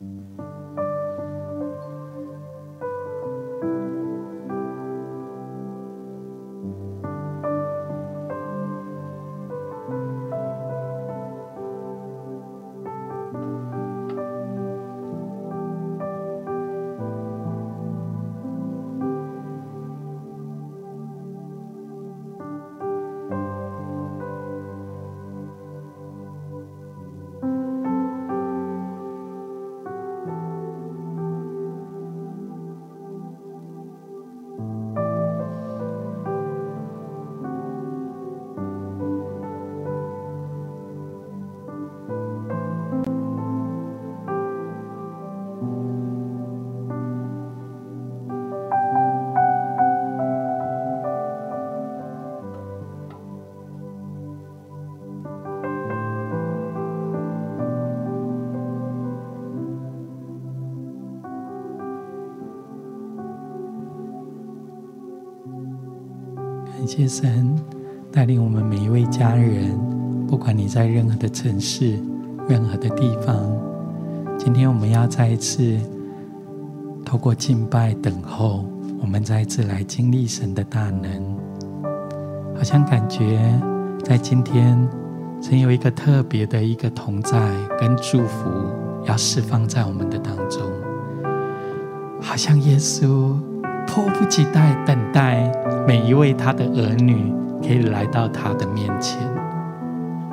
感谢神带领我们每一位家人，不管你在任何的城市、任何的地方，今天我们要再一次透过敬拜、等候，我们再一次来经历神的大能。好像感觉在今天，神有一个特别的一个同在跟祝福，要释放在我们的当中，好像耶稣。迫不及待等待每一位他的儿女可以来到他的面前，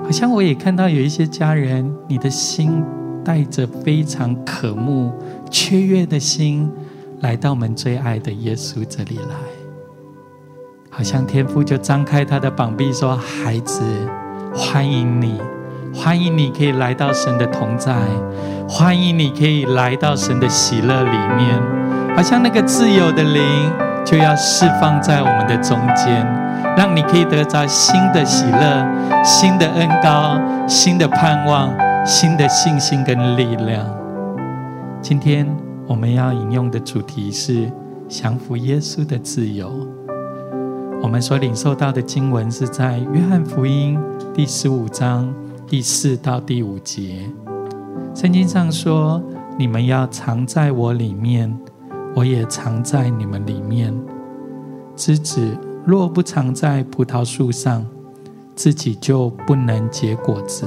好像我也看到有一些家人，你的心带着非常渴慕、雀跃的心来到我们最爱的耶稣这里来，好像天父就张开他的膀臂说：“孩子，欢迎你，欢迎你可以来到神的同在，欢迎你可以来到神的喜乐里面。”好像那个自由的灵就要释放在我们的中间，让你可以得着新的喜乐、新的恩膏、新的盼望、新的信心跟力量。今天我们要引用的主题是降服耶稣的自由。我们所领受到的经文是在约翰福音第十五章第四到第五节。圣经上说：“你们要藏在我里面。”我也藏在你们里面。枝子若不藏在葡萄树上，自己就不能结果子。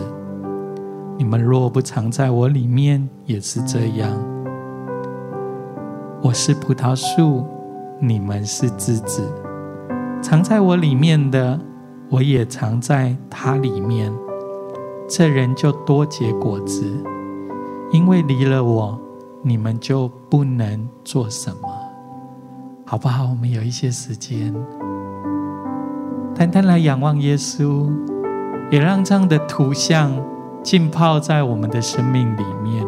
你们若不藏在我里面，也是这样。我是葡萄树，你们是枝子。藏在我里面的，我也藏在他里面。这人就多结果子，因为离了我。你们就不能做什么，好不好？我们有一些时间，单单来仰望耶稣，也让这样的图像浸泡在我们的生命里面，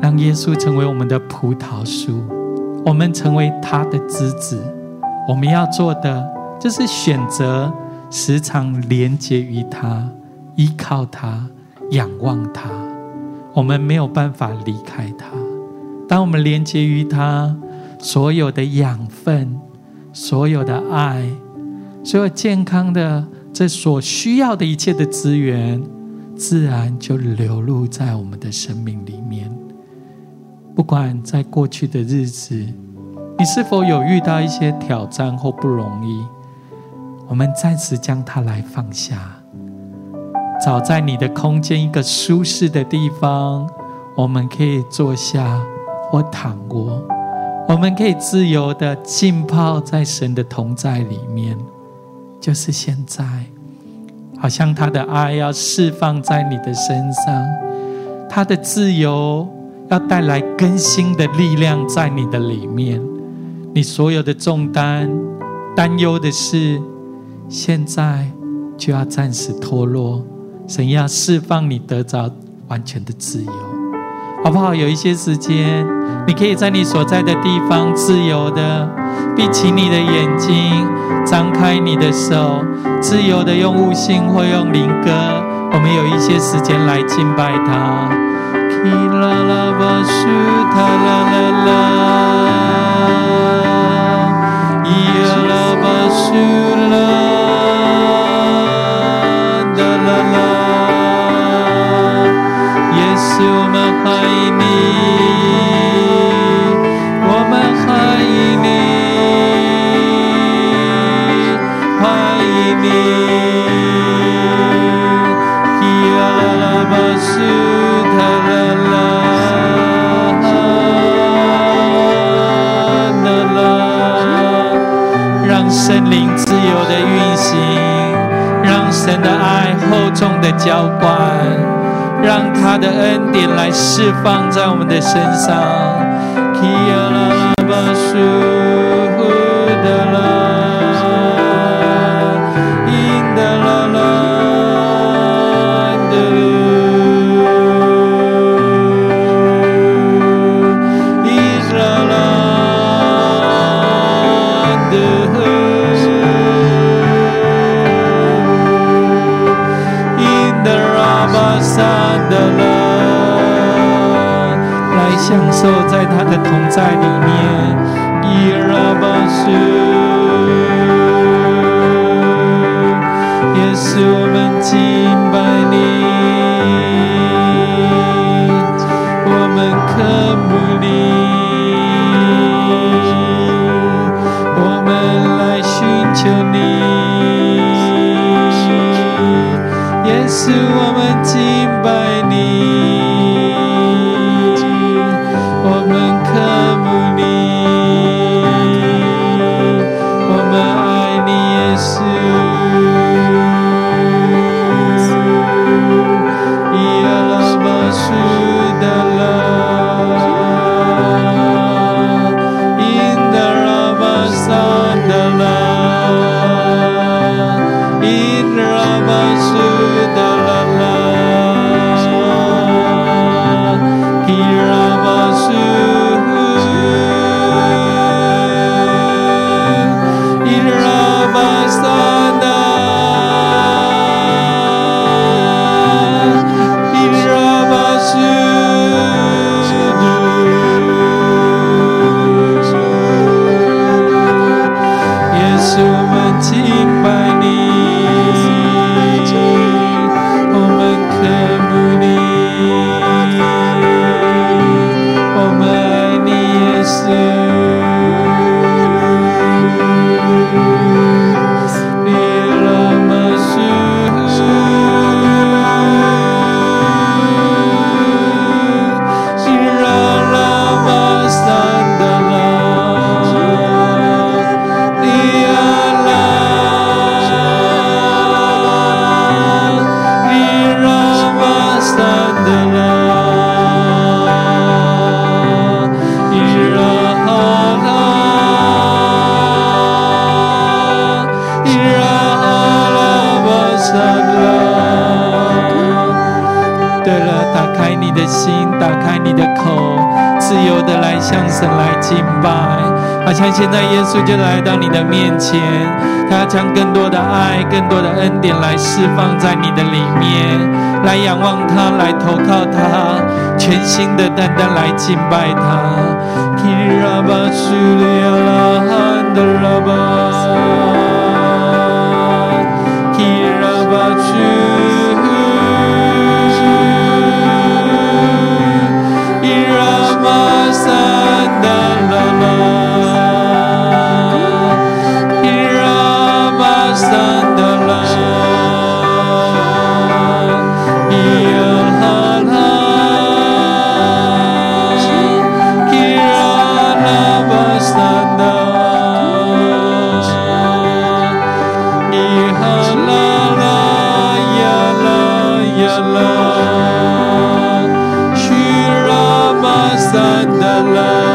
让耶稣成为我们的葡萄树，我们成为他的枝子。我们要做的就是选择时常连接于他，依靠他，仰望他。我们没有办法离开他。当我们连接于他，所有的养分、所有的爱、所有健康的这所需要的一切的资源，自然就流露在我们的生命里面。不管在过去的日子，你是否有遇到一些挑战或不容易，我们暂时将它来放下。找在你的空间一个舒适的地方，我们可以坐下或躺卧，我们可以自由的浸泡在神的同在里面。就是现在，好像他的爱要释放在你的身上，他的自由要带来更新的力量在你的里面。你所有的重担、担忧的事，现在就要暂时脱落。神要释放你，得着完全的自由，好不好？有一些时间，你可以在你所在的地方自由的闭起你的眼睛，张开你的手，自由的用悟性或用灵歌。我们有一些时间来敬拜他。是我们欢迎你，我们欢迎你，欢迎你，让圣灵自由地运行，让神的爱厚重地浇灌。让他的恩典来释放在我们的身上。像现在耶稣就来到你的面前，他将更多的爱、更多的恩典来释放在你的里面，来仰望他，来投靠他，全新的单单来敬拜他。love.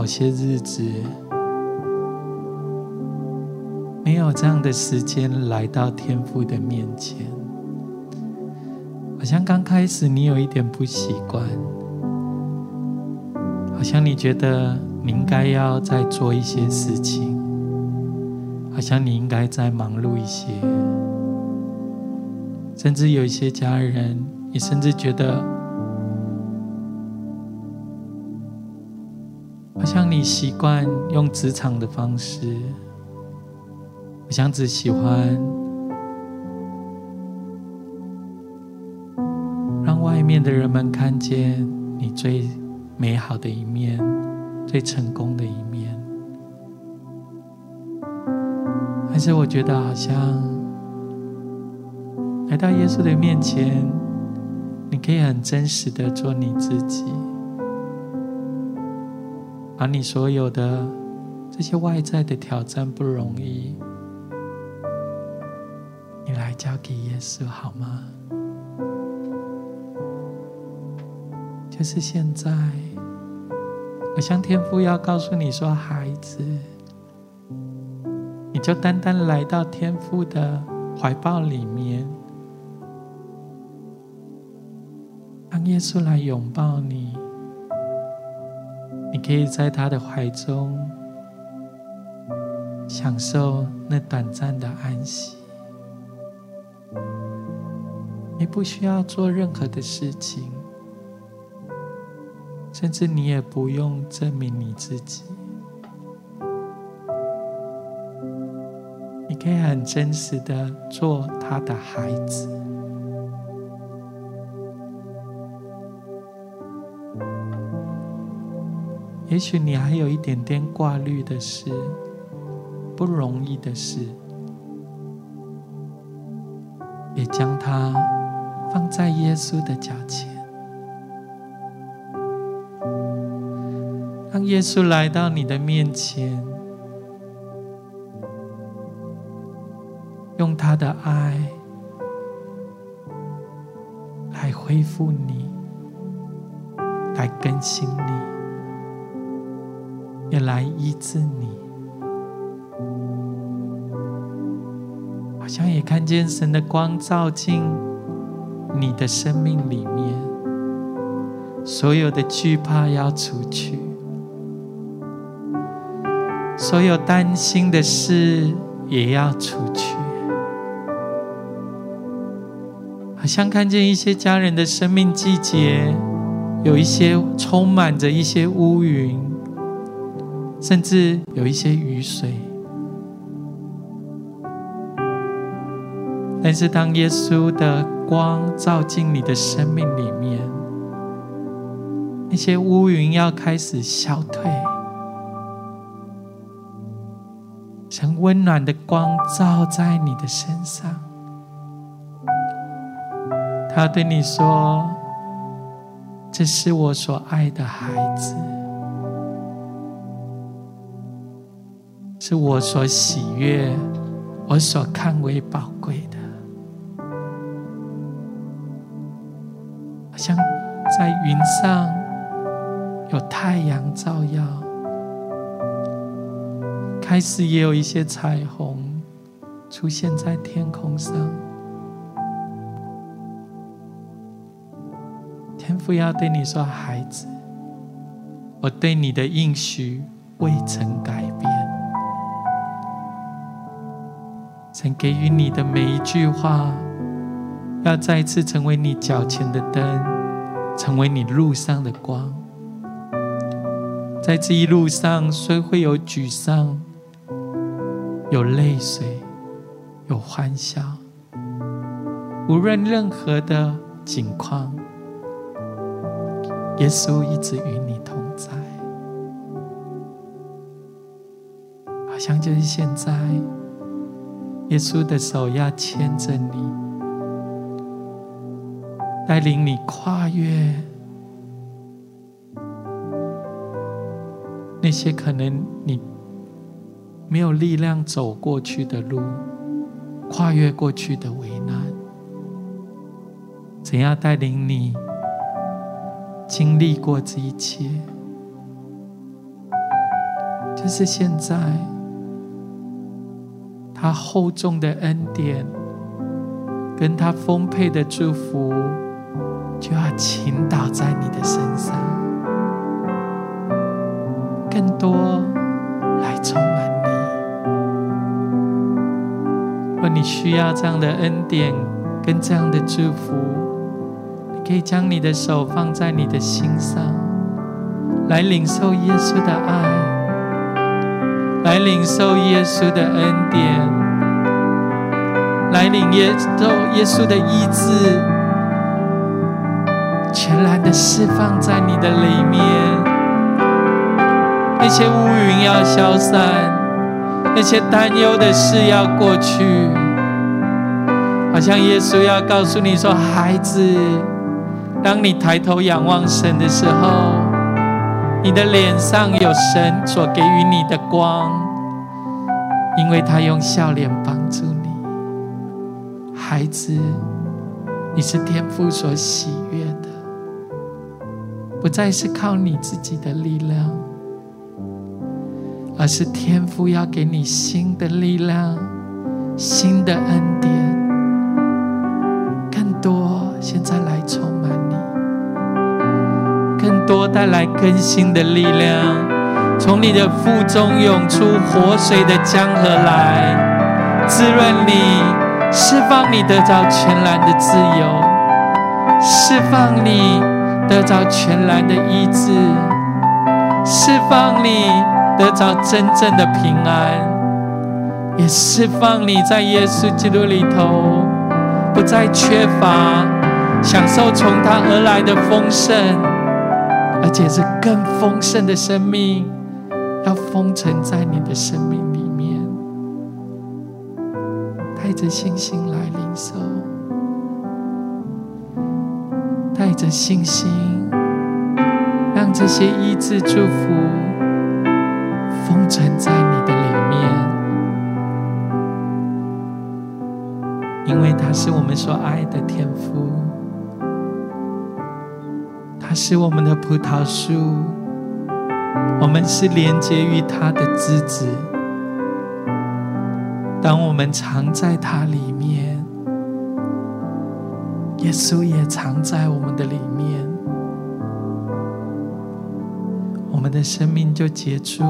好些日子没有这样的时间来到天父的面前，好像刚开始你有一点不习惯，好像你觉得你应该要再做一些事情，好像你应该再忙碌一些，甚至有一些家人，你甚至觉得。你习惯用职场的方式，我想只喜欢让外面的人们看见你最美好的一面、最成功的一面。但是我觉得好像来到耶稣的面前，你可以很真实的做你自己。把你所有的这些外在的挑战不容易，你来交给耶稣好吗？就是现在，我向天父要告诉你说，孩子，你就单单来到天父的怀抱里面，让耶稣来拥抱你。你可以在他的怀中享受那短暂的安息。你不需要做任何的事情，甚至你也不用证明你自己。你可以很真实的做他的孩子。也许你还有一点点挂虑的事，不容易的事，也将它放在耶稣的脚前，让耶稣来到你的面前，用他的爱来恢复你，来更新你。来医治你，好像也看见神的光照进你的生命里面，所有的惧怕要除去，所有担心的事也要除去，好像看见一些家人的生命季节，有一些充满着一些乌云。甚至有一些雨水，但是当耶稣的光照进你的生命里面，那些乌云要开始消退，成温暖的光照在你的身上，他对你说：“这是我所爱的孩子。”是我所喜悦、我所看为宝贵的，好像在云上有太阳照耀，开始也有一些彩虹出现在天空上。天父要对你说：“孩子，我对你的应许未曾改变。”曾给予你的每一句话，要再次成为你脚前的灯，成为你路上的光。在这一路上，虽会有沮丧，有泪水，有欢笑，无论任何的境况，耶稣一直与你同在，好像就是现在。耶稣的手要牵着你，带领你跨越那些可能你没有力量走过去的路，跨越过去的危难，怎样带领你经历过这一切？就是现在。他厚重的恩典，跟他丰沛的祝福，就要倾倒在你的身上，更多来充满你。若你需要这样的恩典跟这样的祝福，你可以将你的手放在你的心上，来领受耶稣的爱，来领受耶稣的恩典，来领耶稣耶稣的医治，全然的释放在你的里面。那些乌云要消散，那些担忧的事要过去，好像耶稣要告诉你说：“孩子。”当你抬头仰望神的时候，你的脸上有神所给予你的光，因为他用笑脸帮助你。孩子，你是天父所喜悦的，不再是靠你自己的力量，而是天父要给你新的力量、新的恩典，更多现在来充满你。更多带来更新的力量，从你的腹中涌出活水的江河来，滋润你，释放你得着全然的自由，释放你得着全然的医治，释放你得着真正的平安，也释放你在耶稣基督里头不再缺乏，享受从他而来的丰盛。而且是更丰盛的生命，要封存在你的生命里，带着信心来领受，带着信心，让这些医治祝福封存在你的里面，因为他是我们所爱的天父。他是我们的葡萄树，我们是连接于他的枝子。当我们藏在他里面，耶稣也藏在我们的里面，我们的生命就结出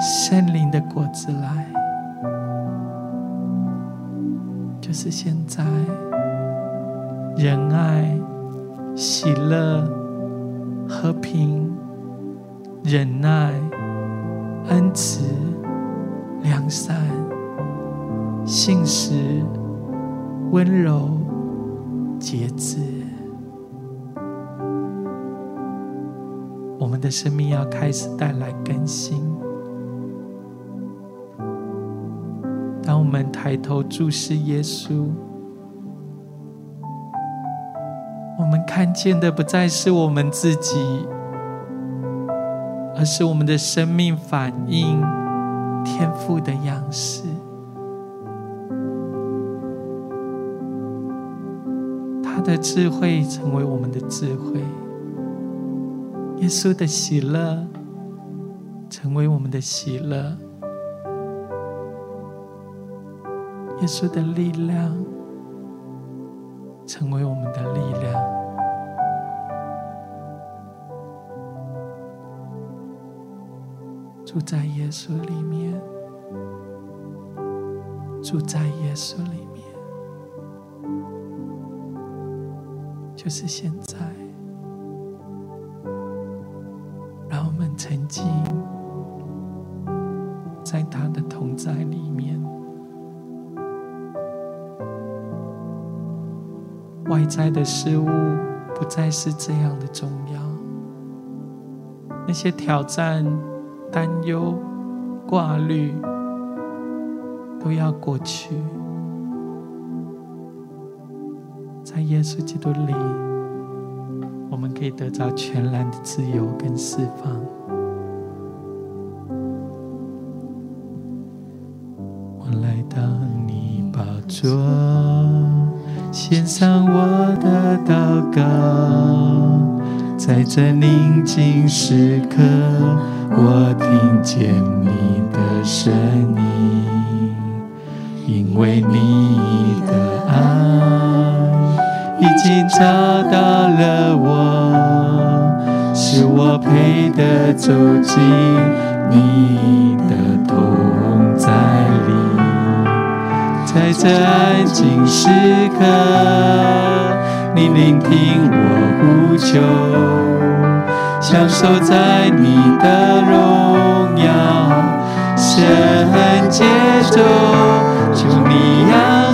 圣灵的果子来。就是现在，仁爱。喜乐、和平、忍耐、恩慈、良善、信实、温柔、节制，我们的生命要开始带来更新。当我们抬头注视耶稣。我们看见的不再是我们自己，而是我们的生命反映天父的样式。的智慧成为我们的智慧，耶稣的喜乐成为我们的喜乐，耶稣的力量成为我们的力量。住在耶稣里面，住在耶稣里就是现在。让我们沉浸在他的同在里面，外在的事物不再是这样的重要，那些挑战。担忧、挂虑都要过去，耶稣基督里，我们可以得到全然的自由跟释放。我来到你宝座，献上我的祷告，在这宁静时刻。我听见你的声音，因为你的爱经找到了我，是我配得走进你的同在里。在这安静时刻，你聆听我呼求。享受在你的荣耀圣洁中，求你扬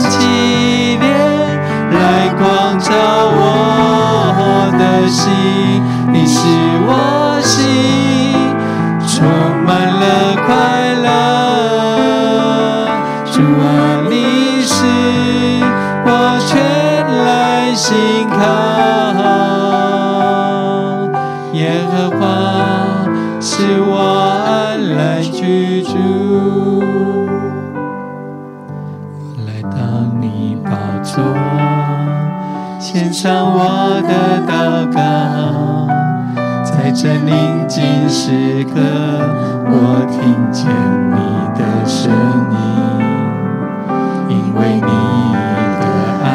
在宁静时刻，我听见你的声音，因为你的爱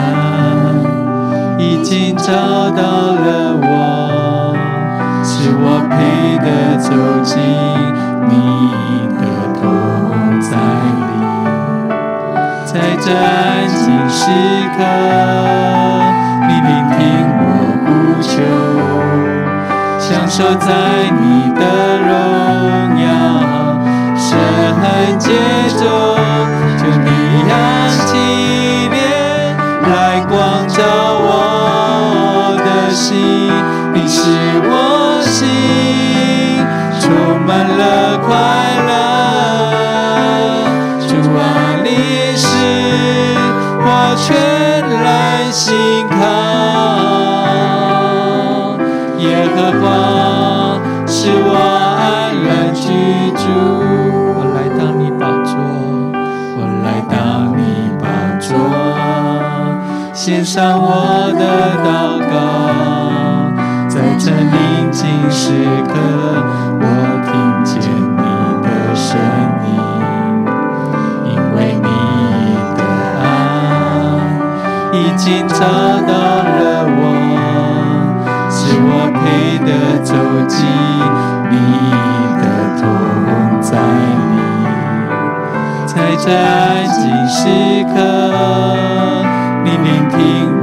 已经找到了我。是我配得走进你的同在里，在这安静时刻，守在你的荣耀，圣洁中，求你扬起脸来光照我的心，你是我。心充满了快乐，主啊，你是我全然信上我的祷告，在这宁。静时刻，我听见你的声音，因为你的爱已经找到了我，是我配得走进你的同在里。在这安静时刻，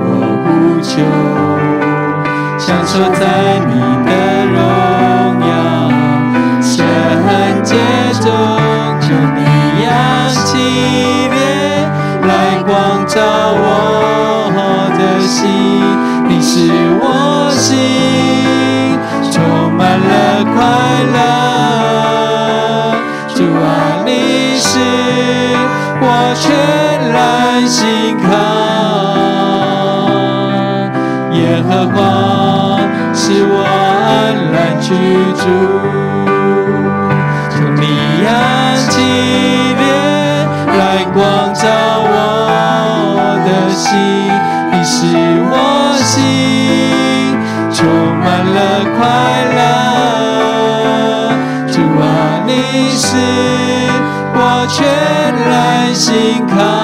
我无求享受在你的荣耀圣洁中求你扬起脸来光照我的心你是我心充满了快乐主啊你是我全然心靠。耶和华使我安然居住。求你扬起脸来光照我的。心，你使我心充满了快乐。主啊，你是我全然心靠。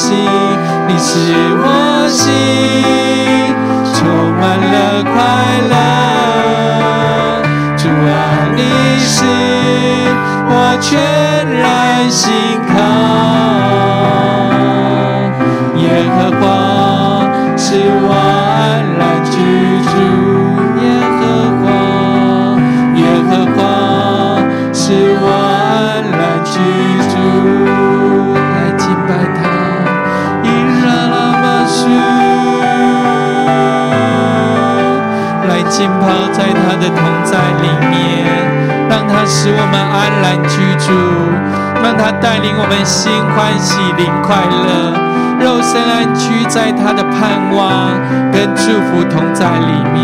心。你是我心充满了快乐，主啊，你是我全然心他带领我们心欢喜灵快乐，肉身安居在他的盼望跟祝福同在里面。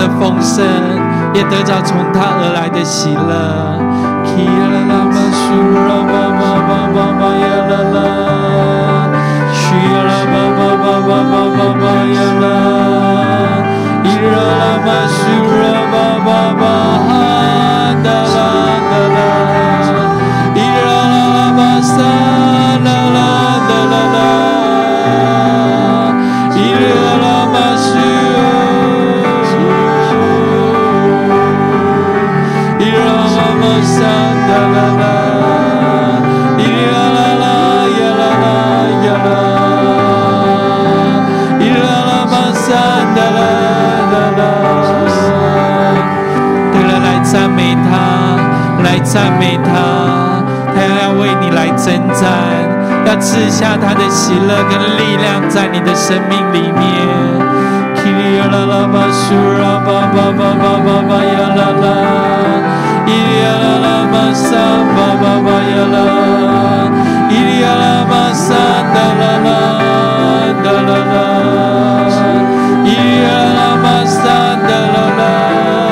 的丰盛也得着从他而来的喜乐。赞美他，他要为你来征战要赐下他的喜乐跟力量在你的生命里面 la, da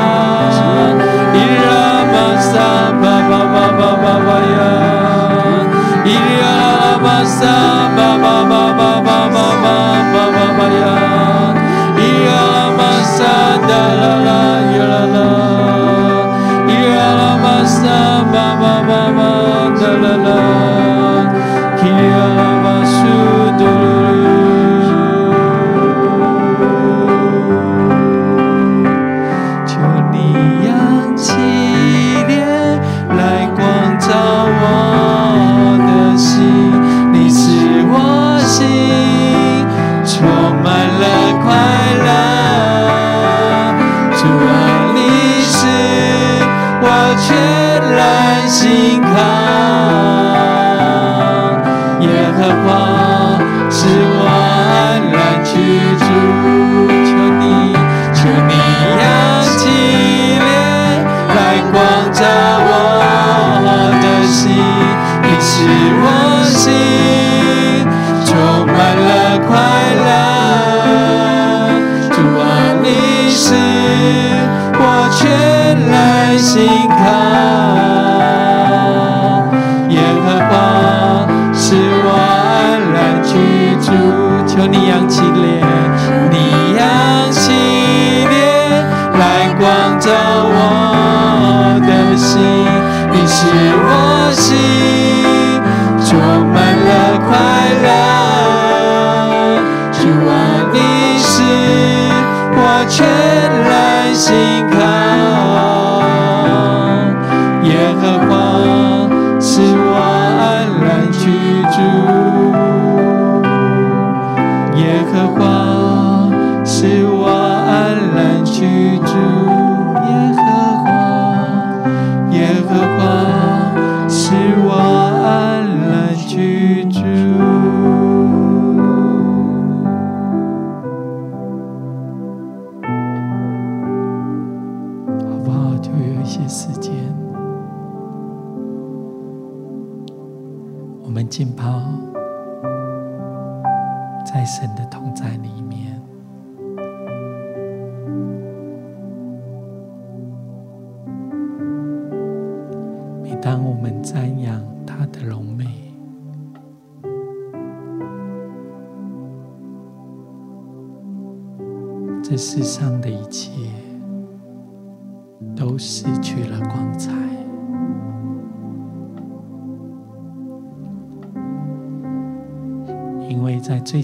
Here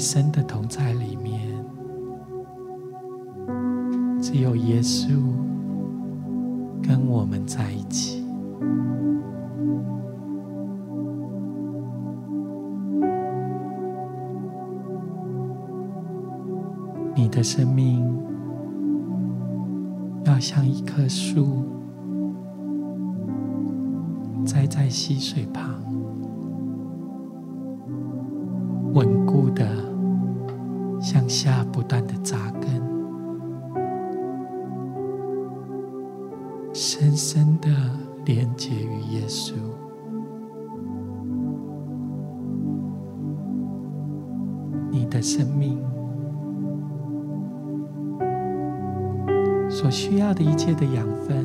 为在最深的同在里面，只有耶稣跟我们在一起。你的生命要像一棵树，栽在溪水旁，不断的扎根，深深的连接于耶稣。你的生命。所需要的一切的养分，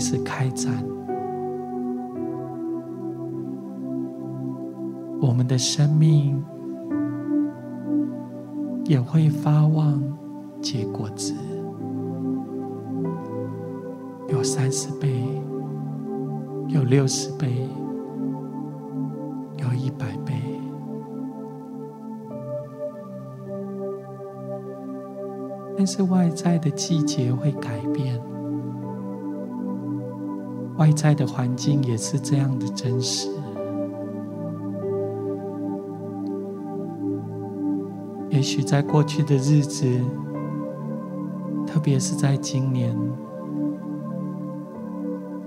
始开展。我们的生命也会发旺结果子，有三十倍，有六十倍，有一百倍。但是外在的季节会改变，外在的环境也是这样的真实。也许在过去的日子，特别是在今年，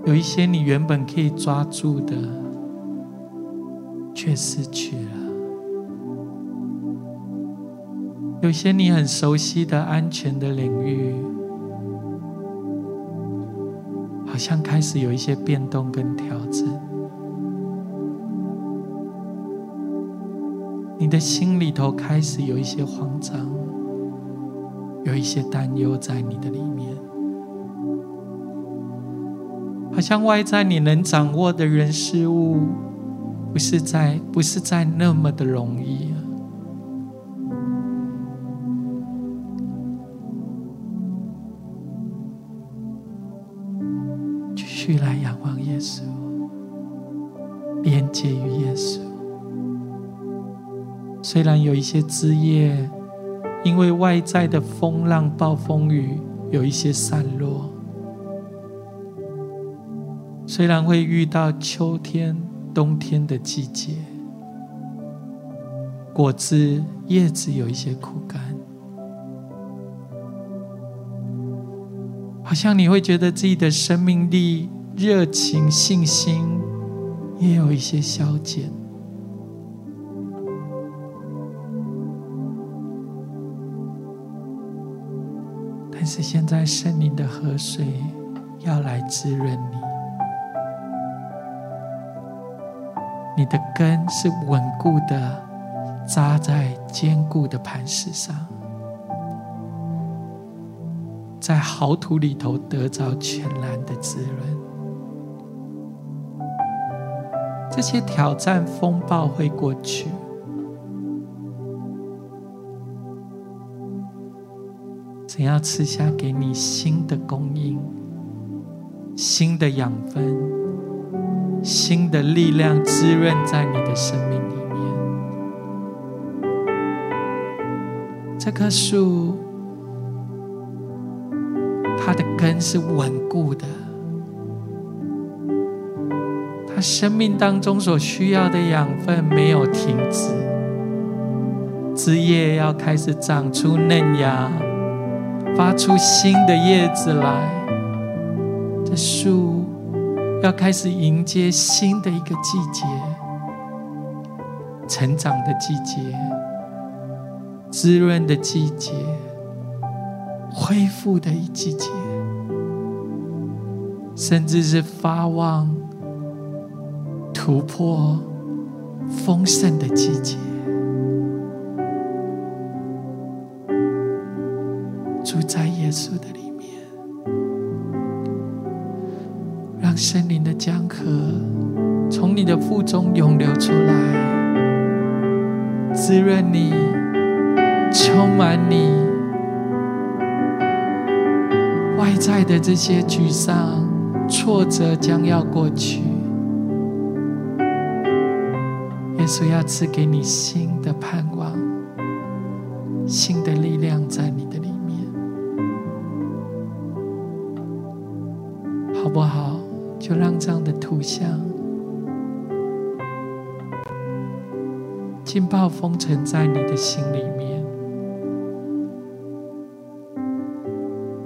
有一些你原本可以抓住的，却失去了；有些你很熟悉的安全的领域，好像开始有一些变动跟调整。你的心里头开始有一些慌张，有一些担忧在你的里面，好像外在你能掌握的人事物，不是在不是在那么的容易虽然有一些枝叶，因为外在的风浪、暴风雨有一些散落；虽然会遇到秋天、冬天的季节，果子、叶子有一些枯干，好像你会觉得自己的生命力、热情、信心也有一些消减。但是现在，圣灵的河水要来滋润你，你的根是稳固的，扎在坚固的磐石上，在好土里头得着全然的滋润。这些挑战、风暴会过去。怎样赐下给你新的供应、新的养分、新的力量滋润在你的生命里面？这棵树，它的根是稳固的，它生命当中所需要的养分没有停止，枝叶要开始长出嫩芽。发出新的叶子来，这树要开始迎接新的一个季节，成长的季节，滋润的季节，恢复的一季节，甚至是发旺、突破、丰盛的季节。住在耶稣的里面，让圣灵的江河从你的腹中涌流出来，滋润你，充满你。外在的这些沮丧、挫折将要过去，耶稣要赐给你新的盼望、新的力量在像浸泡封存在你的心里面。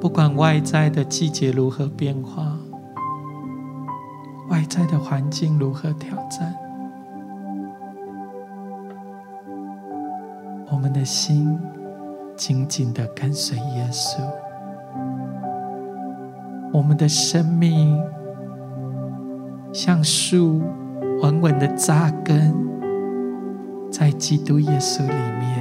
不管外在的季节如何变化，外在的环境如何挑战，我们的心紧紧的跟随耶稣。我们的生命像树，稳稳的扎根在基督耶稣里面，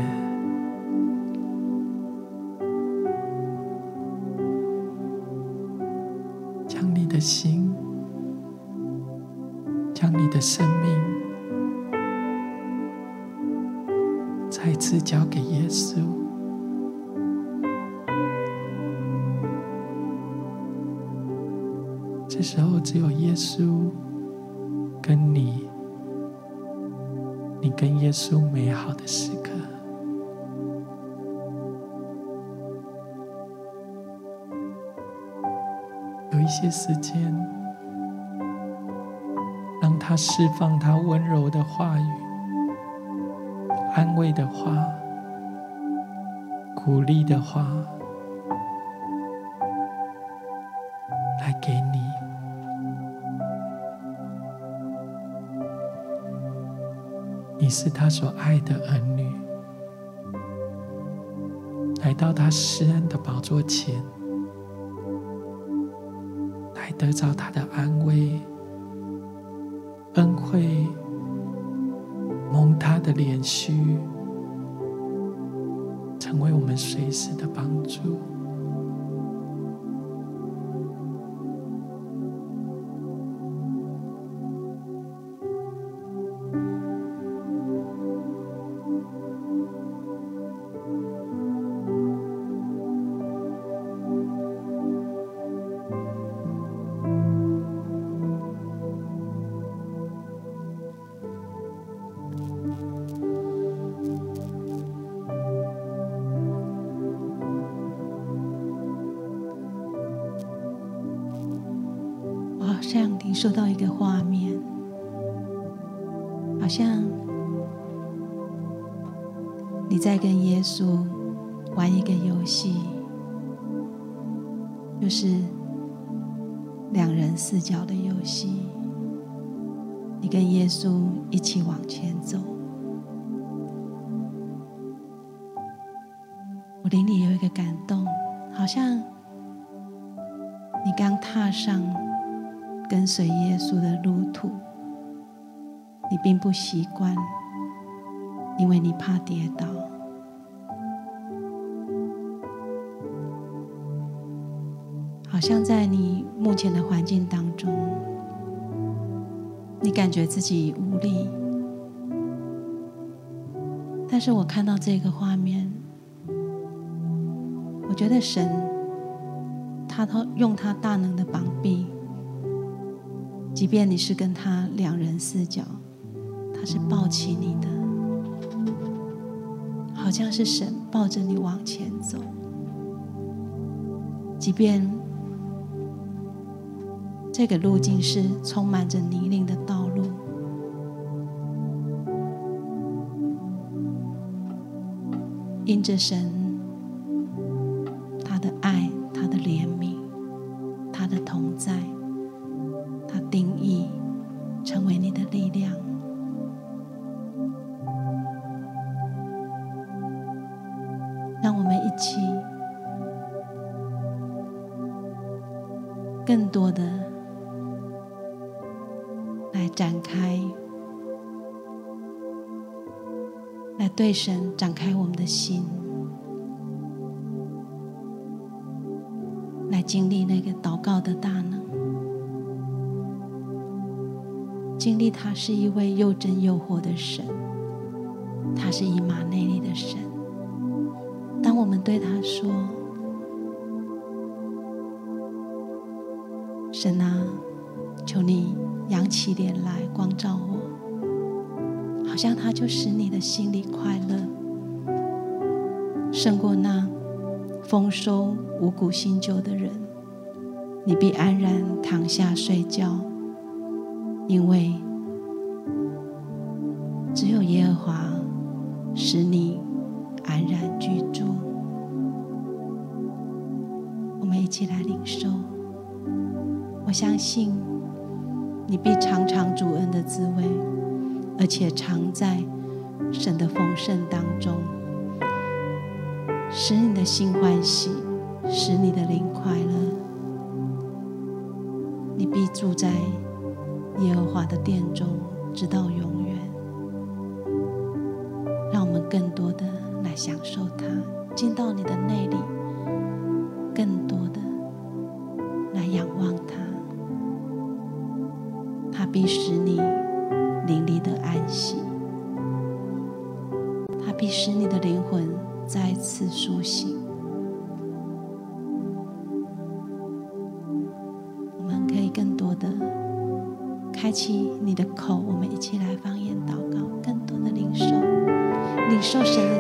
是他所爱的儿女，来到他施恩的宝座前，来得着他的安慰、恩惠，蒙他的怜恤，成为我们随时的帮助。收到一个画面，好像你在跟耶稣玩一个游戏，就是两人四角的游戏。你跟耶稣一起往前走，随耶稣的路途，你并不习惯，因为你怕跌倒。好像在你目前的环境当中，你感觉自己无力。但是我看到这个画面，我觉得神，他他用他大能的膀臂。即便你是跟他两人四脚，他是抱起你的，好像是神抱着你往前走。即便这个路径是充满着泥泞的道路，因着神他的爱、他的怜悯、他的同在。为神展开我们的心，来经历那个祷告的大能，经历他是一位又真又活的神，他是以马内利的神。当我们对他说：“像它就使你的心里快乐，胜过那丰收五谷新旧的人。你必安然躺下睡觉，因为必使你的灵魂再次苏醒。我们可以更多的开启你的口，我们一起来方言祷告，更多的领受。领受神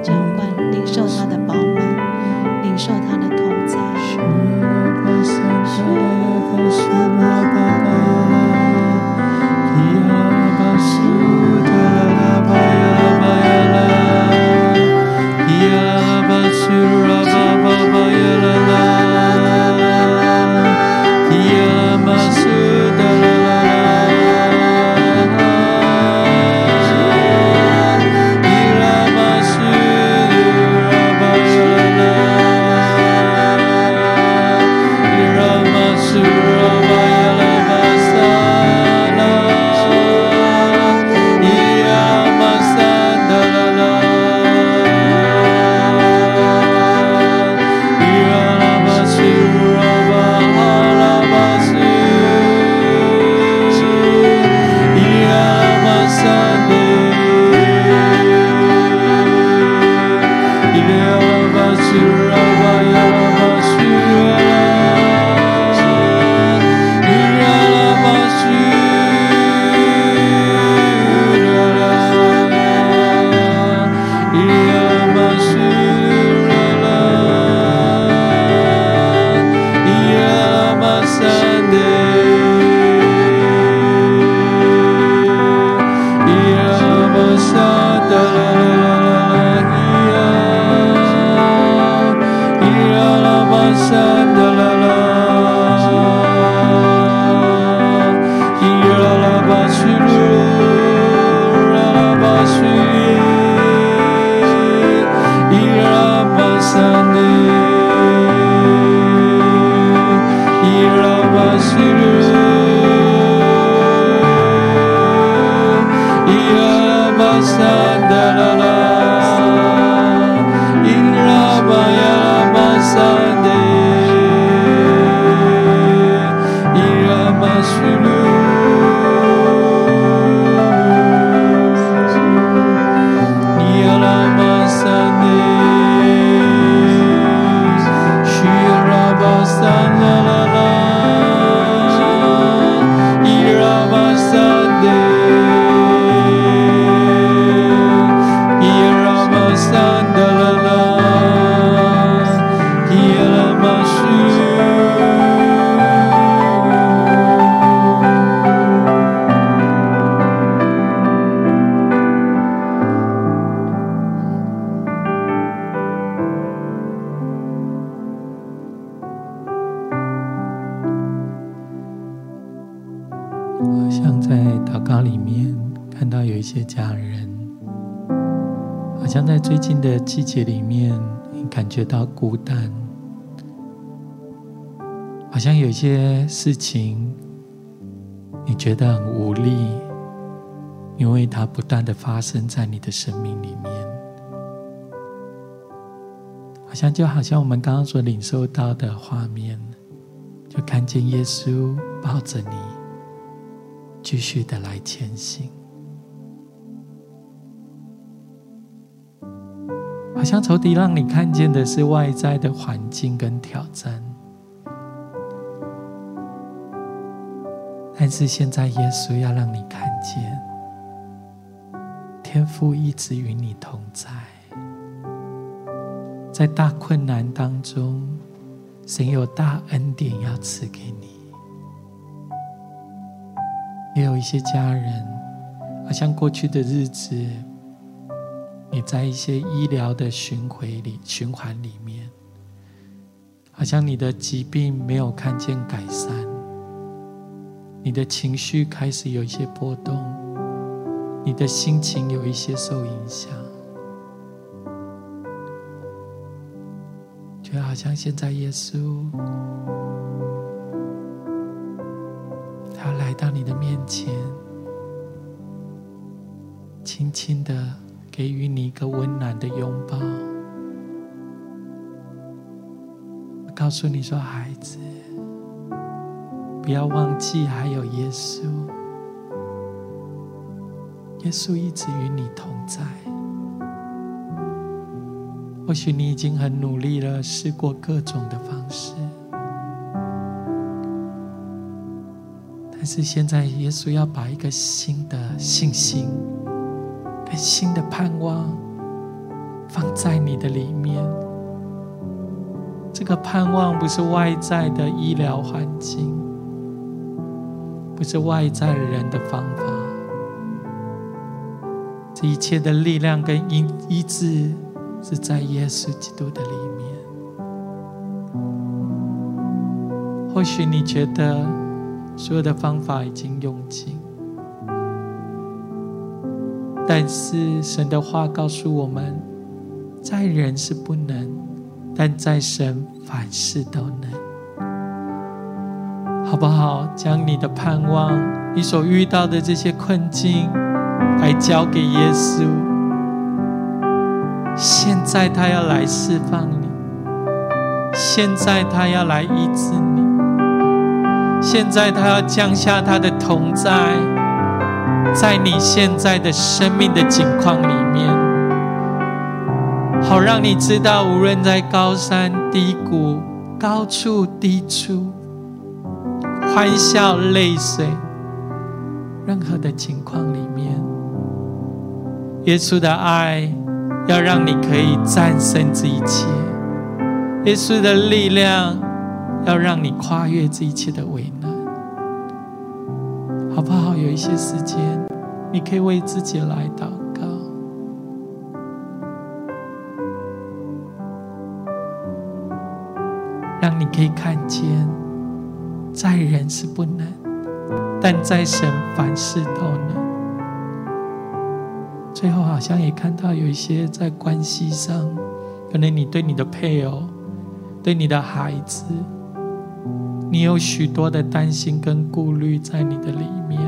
些事情，你觉得很无力，因为它不断的发生在你的生命里面，好像就好像我们刚刚所领受到的画面，就看见耶稣抱着你，继续的来前行，好像仇敌让你看见的是外在的环境跟挑战，但是现在耶稣要让你看见。天父一直与你同在，在大困难当中，神有大恩典要赐给你。也有一些家人，好像过去的日子，你在一些医疗的巡回里、循环里面，好像你的疾病没有看见改善，你的情绪开始有一些波动。你的心情有一些受影响，就好像现在耶稣，他来到你的面前，轻轻的给予你一个温暖的拥抱，告诉你说：“孩子，不要忘记还有耶稣。”耶稣一直与你同在。或许你已经很努力了，试过各种的方式，但是现在耶稣要把一个新的信心跟新的盼望放在你的里面。这个盼望不是外在的医疗环境，不是外在人的方法。这一切的力量跟医医治，是在耶稣基督的里面。或许你觉得所有的方法已经用尽，但是神的话告诉我们，在人是不能，但在神凡事都能。好不好？将你的盼望，你所遇到的这些困境。来交给耶稣。现在他要来释放你，现在他要来医治你，现在他要降下他的同在，在你现在的生命的境况里面，好让你知道，无论在高山低谷、高处低处、欢笑泪水，任何的情况里面。耶稣的爱要让你可以战胜这一切，耶稣的力量要让你跨越这一切的危难，好不好？有一些时间，你可以为自己来祷告，让你可以看见，在人是不能，但在神凡事都能。最后好像也看到有一些在关系上，可能你对你的配偶、对你的孩子，你有许多的担心跟顾虑在你的里面。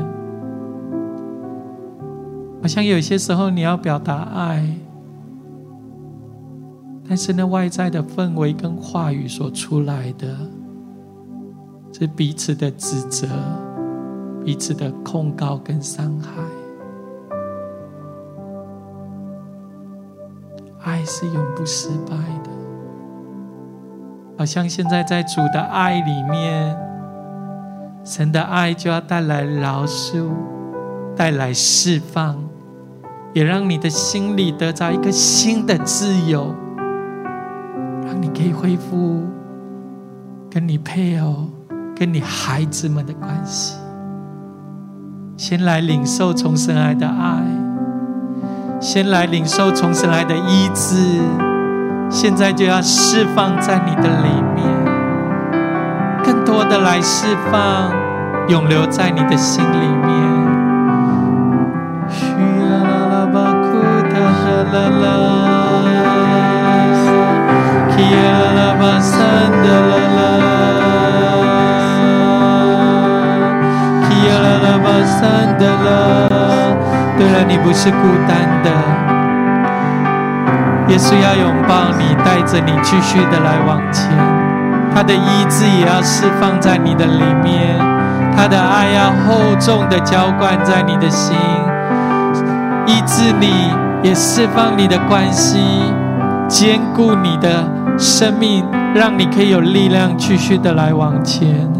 好像有些时候你要表达爱，但是那外在的氛围跟话语所出来的，是彼此的指责、彼此的控告跟伤害。爱是永不失败的，好像现在在主的爱里面，神的爱就要带来饶恕，带来释放，也让你的心里得到一个新的自由，让你可以恢复跟你配偶、跟你孩子们的关系。先来领受从神来的爱。先来领受从神来的医治，现在就要释放在你的里面，更多的来释放，永留在你的心里面。散的了对了，你不是孤单的。耶稣要拥抱你，带着你继续的来往前。他的医治也要释放在你的里面，他的爱要厚重的浇灌在你的心，医治你，也释放你的关系，坚固你的生命，让你可以有力量继续的来往前。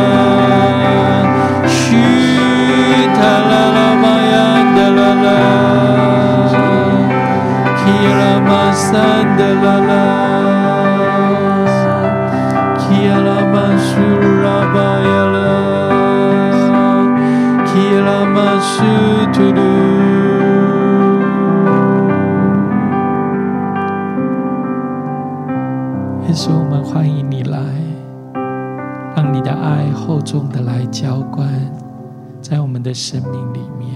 的生命里面。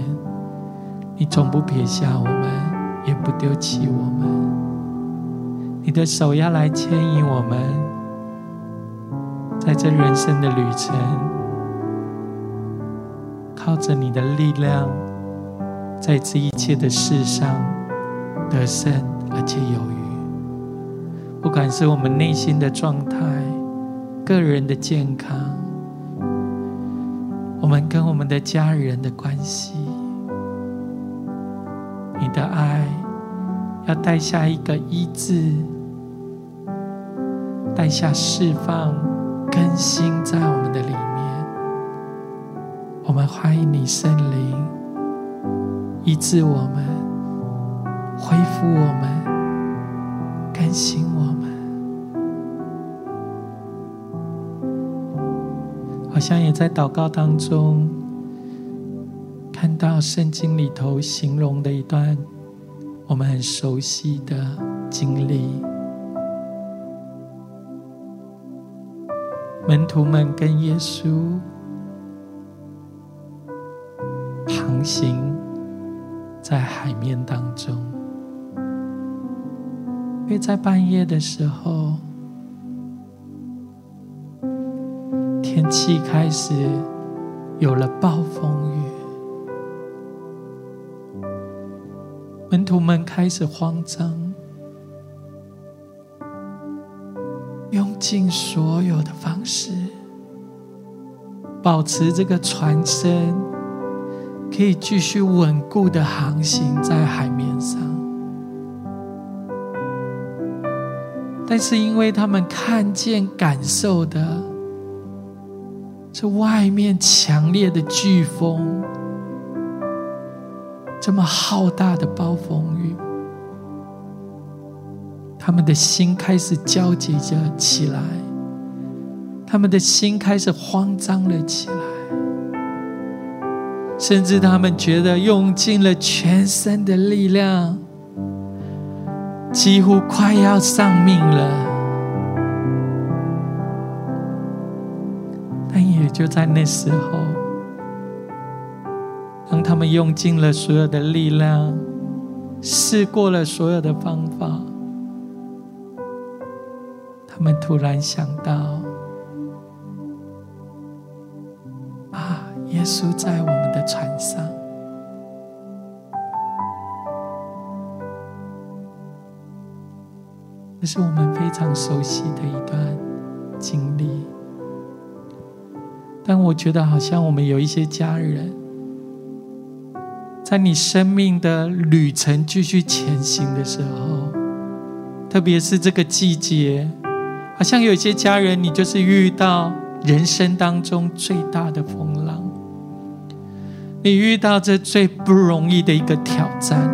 你从不撇下我们，也不丢弃我们。你的手要来牵引我们，在这人生的旅程，靠着你的力量，在这一切的事上得胜，而且有余。不管是我们内心的状态、个人的健康，我们跟我们的家人的关系，你的爱要带下一个医治，带下释放、更新在我们的里面。我们欢迎你，圣灵，医治我们，恢复我们，更新好像也在祷告当中看到圣经里头形容的一段我们很熟悉的经历，门徒们跟耶稣航行在海面当中，因为在半夜的时候。天气开始有了暴风雨，门徒们开始慌张，用尽所有的方式保持这个船身可以继续稳固的航行在海面上，但是因为他们看见、感受的。这外面强烈的飓风，这么浩大的暴风雨，他们的心开始焦急着起来，他们的心开始慌张了起来，甚至他们觉得用尽了全身的力量，几乎快要丧命了。就在那时候，当他们用尽了所有的力量，试过了所有的方法，他们突然想到：啊，耶稣在我们的船上。这是我们非常熟悉的一段经历。但我觉得，好像我们有一些家人，在你生命的旅程继续前行的时候，特别是这个季节，好像有一些家人，你就是遇到人生当中最大的风浪，你遇到这最不容易的一个挑战，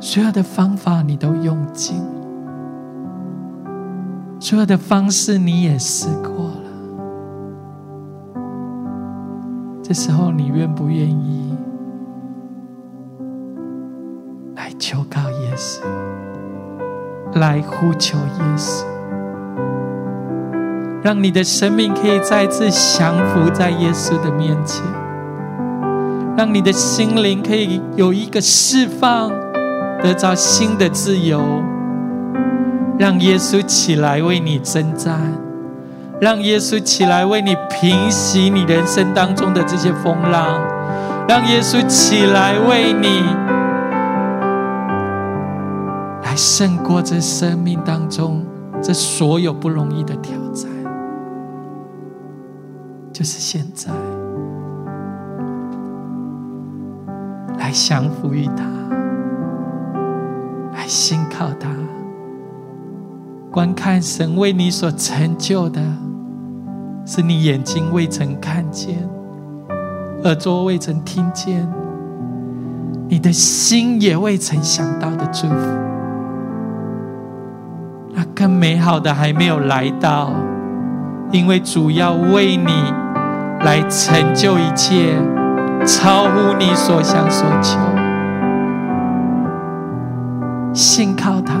所有的方法你都用尽，所有的方式你也试过。这时候，你愿不愿意来求告耶稣？来呼求耶稣，让你的生命可以再次降服在耶稣的面前，让你的心灵可以有一个释放，得到新的自由，让耶稣起来为你征战，让耶稣起来为你平息你人生当中的这些风浪，让耶稣起来为你来。胜过这生命当中这所有不容易的挑战，就是现在，来降服于他，来信靠他，观看神为你所成就的，是你眼睛未曾看见，耳朵未曾听见，你的心也未曾想到的祝福。那更美好的还没有来到，因为主要为你来成就一切，超乎你所想所求。信靠他，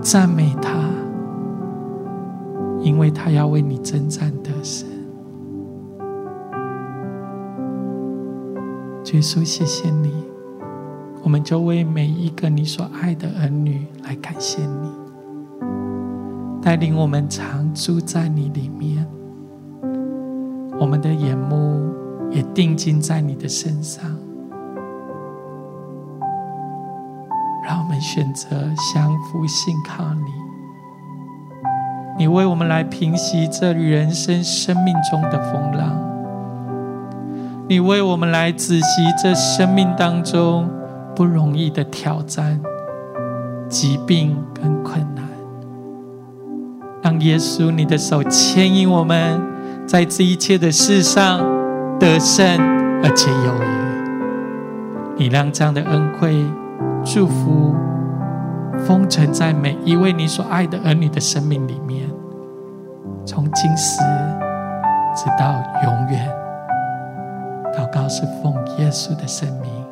赞美他，因为他要为你征战得胜。耶稣，谢谢你，我们就为每一个你所爱的儿女来感谢你。带领我们常住在你里面，我们的眼目也定睛在你的身上，让我们选择降服信靠你。你为我们来平息这人生生命中的风浪，你为我们来止息这生命当中不容易的挑战、疾病跟困难。让耶稣，你的手牵引我们，在这一切的事上得胜而且有余。你让这样的恩惠、祝福封存在每一位你所爱的儿女的生命里面，从今时直到永远。祷告是奉耶稣的圣名，